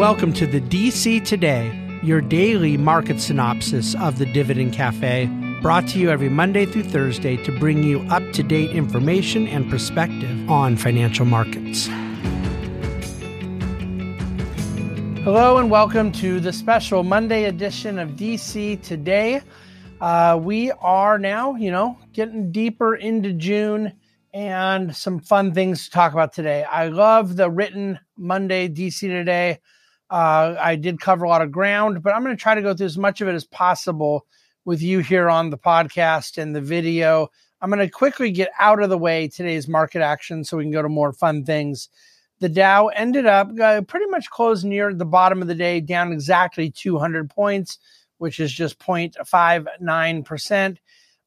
Welcome to the DC Today, your daily market synopsis of the Dividend Cafe, brought to you every Monday through Thursday to bring you up to date information and perspective on financial markets. Hello, and welcome to the special Monday edition of DC Today. Uh, we are now, you know, getting deeper into June and some fun things to talk about today. I love the written Monday DC Today. Uh, I did cover a lot of ground, but I'm going to try to go through as much of it as possible with you here on the podcast and the video. I'm going to quickly get out of the way today's market action so we can go to more fun things. The Dow ended up uh, pretty much closed near the bottom of the day, down exactly 200 points, which is just 0.59%.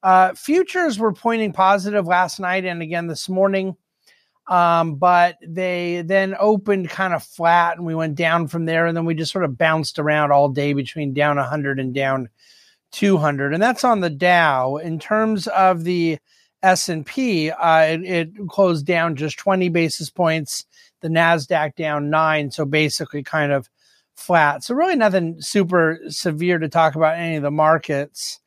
Uh, futures were pointing positive last night and again this morning. Um, but they then opened kind of flat and we went down from there. And then we just sort of bounced around all day between down 100 and down 200. And that's on the Dow. In terms of the S&P, uh, it, it closed down just 20 basis points. The NASDAQ down nine. So basically kind of flat. So really nothing super severe to talk about any of the markets.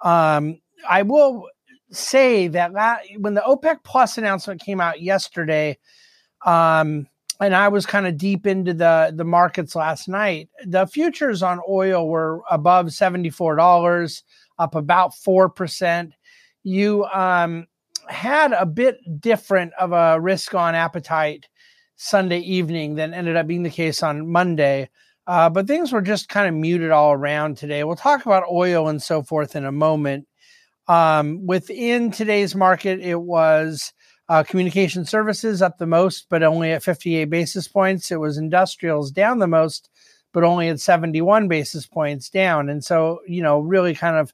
Um, I will say that when the OPEC Plus announcement came out yesterday, um, and I was kind of deep into the the markets last night. The futures on oil were above seventy four dollars, up about four percent. You um, had a bit different of a risk on appetite Sunday evening than ended up being the case on Monday. Uh, but things were just kind of muted all around today. We'll talk about oil and so forth in a moment. Um, within today's market, it was uh, communication services up the most, but only at 58 basis points. It was industrials down the most, but only at 71 basis points down. And so, you know, really kind of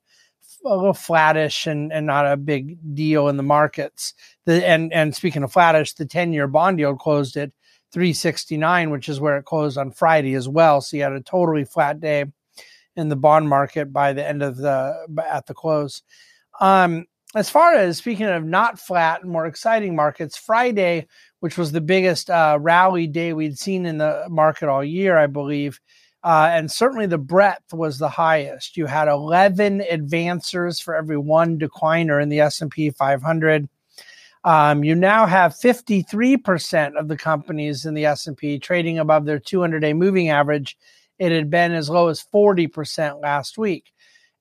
a little flattish and, and not a big deal in the markets. The, and, and speaking of flattish, the 10 year bond yield closed at 369, which is where it closed on Friday as well. So you had a totally flat day in the bond market by the end of the, at the close. Um, as far as speaking of not flat and more exciting markets, Friday, which was the biggest uh, rally day we'd seen in the market all year, I believe, uh, and certainly the breadth was the highest. You had 11 advancers for every one decliner in the S&P 500. Um, you now have 53% of the companies in the S&P trading above their 200-day moving average. It had been as low as 40% last week.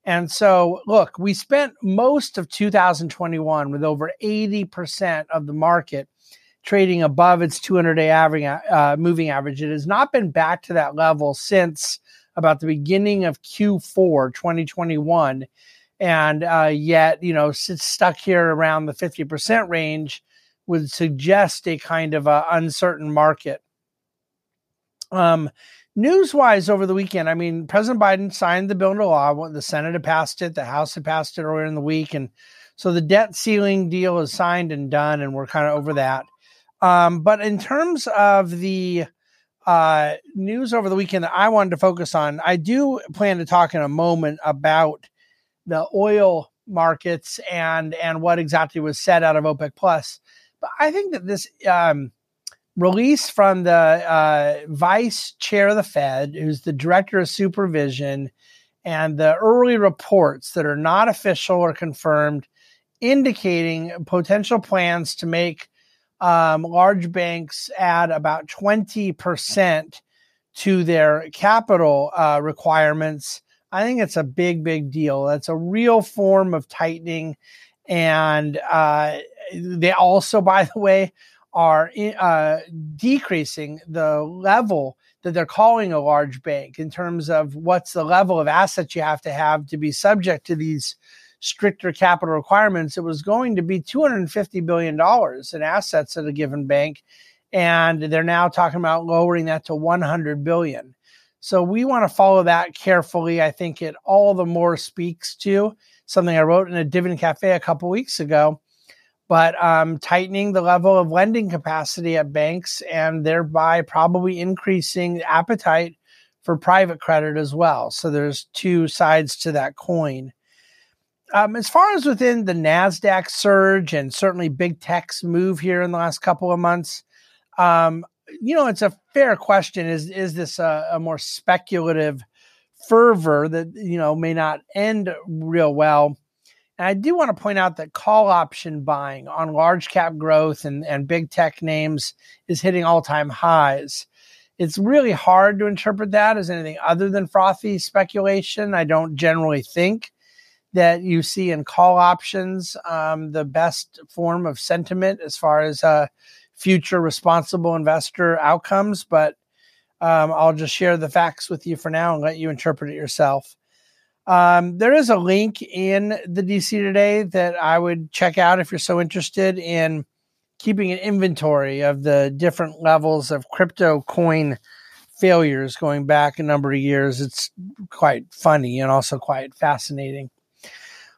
And so, look, we spent most of 2021 with over 80% of the market trading above its 200 day average, uh, moving average. It has not been back to that level since about the beginning of Q4 2021. And uh, yet, you know, stuck here around the 50% range would suggest a kind of a uncertain market. Um, news wise over the weekend, I mean, President Biden signed the bill into law. The Senate had passed it, the House had passed it earlier in the week. And so the debt ceiling deal is signed and done, and we're kind of over that. Um, but in terms of the uh, news over the weekend that I wanted to focus on, I do plan to talk in a moment about the oil markets and and what exactly was said out of OPEC plus. But I think that this um, release from the uh, vice chair of the Fed, who's the director of supervision, and the early reports that are not official or confirmed, indicating potential plans to make um, large banks add about 20% to their capital uh, requirements. I think it's a big, big deal. That's a real form of tightening. And uh, they also, by the way, are uh, decreasing the level that they're calling a large bank in terms of what's the level of assets you have to have to be subject to these stricter capital requirements. It was going to be $250 billion in assets at a given bank. And they're now talking about lowering that to 100 billion. So we want to follow that carefully. I think it all the more speaks to something I wrote in a Dividend Cafe a couple weeks ago but um, tightening the level of lending capacity at banks and thereby probably increasing appetite for private credit as well. So there's two sides to that coin. Um, as far as within the NASDAQ surge and certainly big tech's move here in the last couple of months, um, you know, it's a fair question. Is is this a, a more speculative fervor that you know may not end real well? And I do want to point out that call option buying on large cap growth and, and big tech names is hitting all time highs. It's really hard to interpret that as anything other than frothy speculation. I don't generally think that you see in call options um, the best form of sentiment as far as uh, future responsible investor outcomes. But um, I'll just share the facts with you for now and let you interpret it yourself. Um, there is a link in the DC today that I would check out if you're so interested in keeping an inventory of the different levels of crypto coin failures going back a number of years. It's quite funny and also quite fascinating.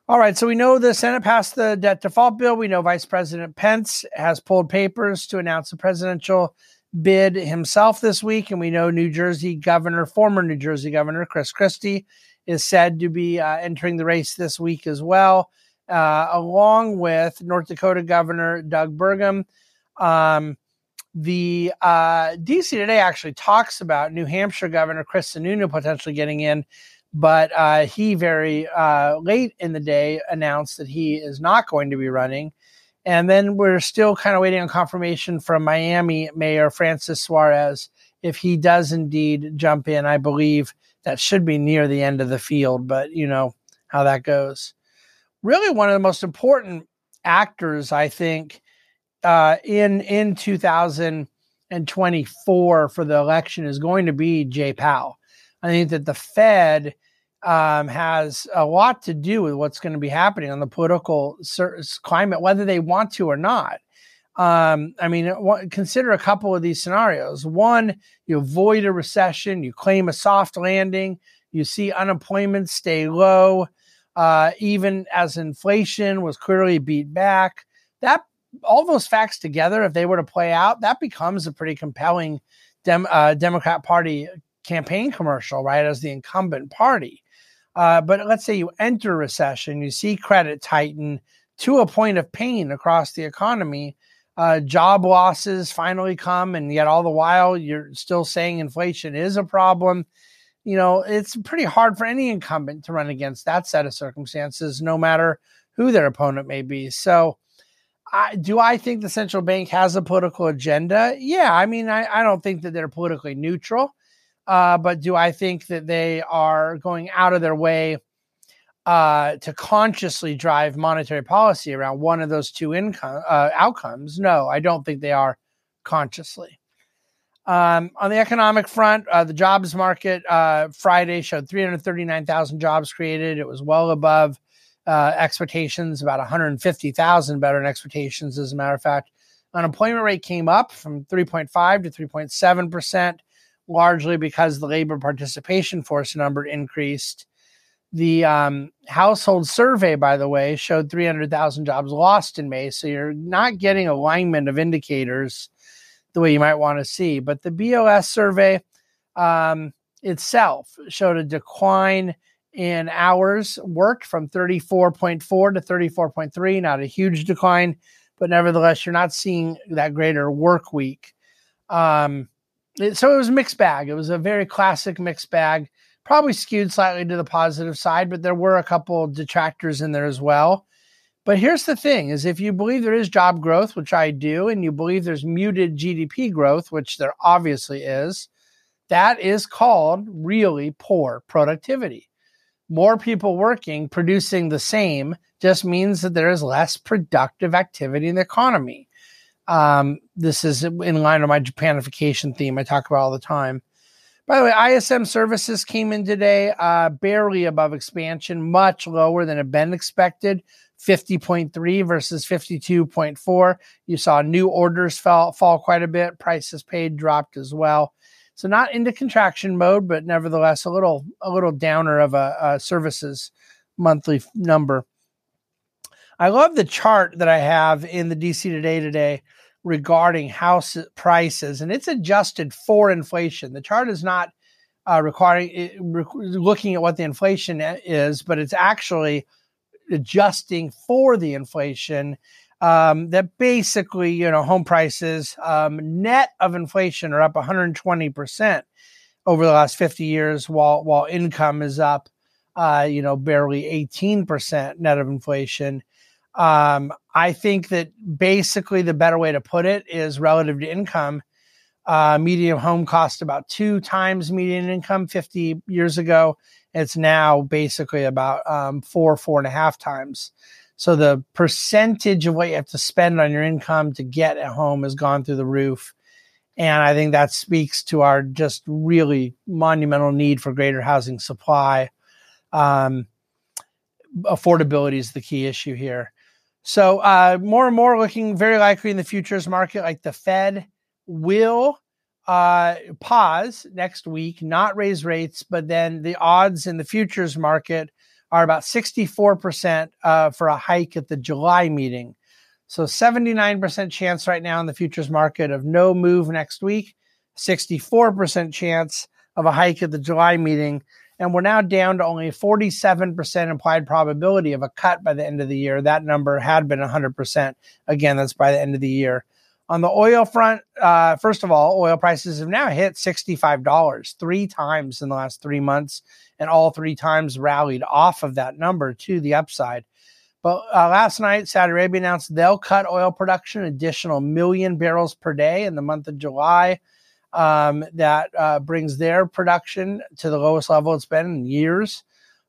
All right, so we know the Senate passed the debt default bill. We know Vice President Pence has pulled papers to announce a presidential bid himself this week, and we know New Jersey Governor, former New Jersey Governor Chris Christie, is said to be uh, entering the race this week as well, uh, along with North Dakota Governor Doug Burgum. Um, the uh, DC Today actually talks about New Hampshire Governor Chris Sununu potentially getting in, but uh, he very uh, late in the day announced that he is not going to be running. And then we're still kind of waiting on confirmation from Miami Mayor Francis Suarez if he does indeed jump in. I believe that should be near the end of the field, but you know how that goes. Really, one of the most important actors, I think, uh, in in 2024 for the election is going to be Jay Powell. I think that the Fed um, has a lot to do with what's going to be happening on the political climate, whether they want to or not. Um, I mean, consider a couple of these scenarios. One, you avoid a recession, you claim a soft landing, you see unemployment stay low, uh, even as inflation was clearly beat back. That all those facts together, if they were to play out, that becomes a pretty compelling Dem- uh, Democrat Party campaign commercial, right? As the incumbent party. Uh, but let's say you enter recession, you see credit tighten to a point of pain across the economy uh, job losses finally come, and yet all the while you're still saying inflation is a problem. You know, it's pretty hard for any incumbent to run against that set of circumstances, no matter who their opponent may be. So, I, do I think the central bank has a political agenda? Yeah, I mean, I, I don't think that they're politically neutral, uh, but do I think that they are going out of their way uh, to consciously drive monetary policy around one of those two income uh, outcomes. No, I don't think they are consciously. Um, on the economic front, uh, the jobs market uh, Friday showed 339,000 jobs created. It was well above uh, expectations, about 150,000 better than expectations, as a matter of fact. Unemployment rate came up from 3.5 to 3.7 percent, largely because the labor participation force number increased. The um, household survey, by the way, showed 300,000 jobs lost in May. So you're not getting alignment of indicators the way you might want to see. But the BLS survey um, itself showed a decline in hours worked from 34.4 to 34.3. Not a huge decline, but nevertheless, you're not seeing that greater work week. Um, so it was a mixed bag. It was a very classic mixed bag probably skewed slightly to the positive side, but there were a couple detractors in there as well. But here's the thing is if you believe there is job growth, which I do, and you believe there's muted GDP growth, which there obviously is, that is called really poor productivity. More people working, producing the same, just means that there is less productive activity in the economy. Um, this is in line with my Japanification theme I talk about all the time. By the way, ISM services came in today uh, barely above expansion, much lower than had been expected. 50.3 versus 52.4. You saw new orders fall, fall quite a bit. Prices paid dropped as well. So not into contraction mode, but nevertheless a little a little downer of a, a services monthly number. I love the chart that I have in the DC Today today regarding house prices, and it's adjusted for inflation. The chart is not uh, requiring looking at what the inflation is, but it's actually adjusting for the inflation. um, that basically, you know, home prices um, net of inflation are up 120% over the last 50 years, while while income is up, uh, you know, barely 18% net of inflation. Um, I think that basically the better way to put it is relative to income. Uh, median home cost about two times median income 50 years ago. It's now basically about um, four, four and a half times. So the percentage of what you have to spend on your income to get a home has gone through the roof. And I think that speaks to our just really monumental need for greater housing supply. Um, affordability is the key issue here. So uh, more and more looking very likely in the futures market, like the Fed will uh, pause next week, not raise rates, but then the odds in the futures market are about 64% uh, for a hike at the July meeting. So 79% chance right now in the futures market of no move next week, 64% chance of a hike at the July meeting. And we're now down to only 47% implied probability of a cut by the end of the year. That number had been 100%. Again, that's by the end of the year. On the oil front, uh, first of all, oil prices have now hit $65 three times in the last three months, and all three times rallied off of that number to the upside. But uh, last night, Saudi Arabia announced they'll cut oil production additional million barrels per day in the month of July. Um, that uh, brings their production to the lowest level it's been in years.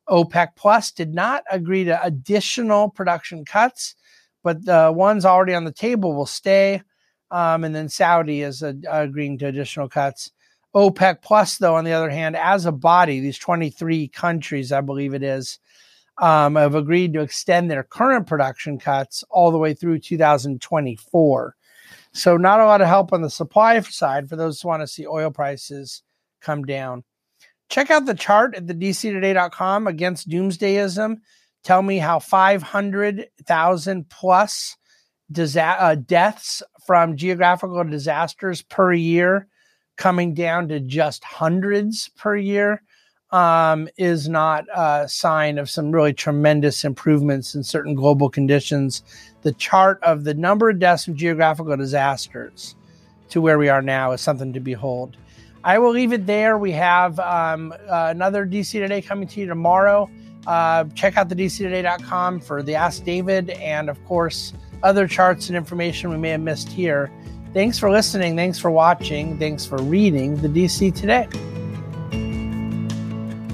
OPEC Plus did not agree to additional production cuts, but the ones already on the table will stay. Um, and then Saudi is uh, agreeing to additional cuts. OPEC Plus, though, on the other hand, as a body, these 23 countries, I believe it is, um, have agreed to extend their current production cuts all the way through 2024. So, not a lot of help on the supply side for those who want to see oil prices come down. Check out the chart at the dctoday.com against doomsdayism. Tell me how 500,000 plus disa- uh, deaths from geographical disasters per year coming down to just hundreds per year um, is not a sign of some really tremendous improvements in certain global conditions. The chart of the number of deaths from geographical disasters to where we are now is something to behold. I will leave it there. We have um, uh, another DC Today coming to you tomorrow. Uh, check out the DCToday.com for the Ask David and, of course, other charts and information we may have missed here. Thanks for listening. Thanks for watching. Thanks for reading the DC Today.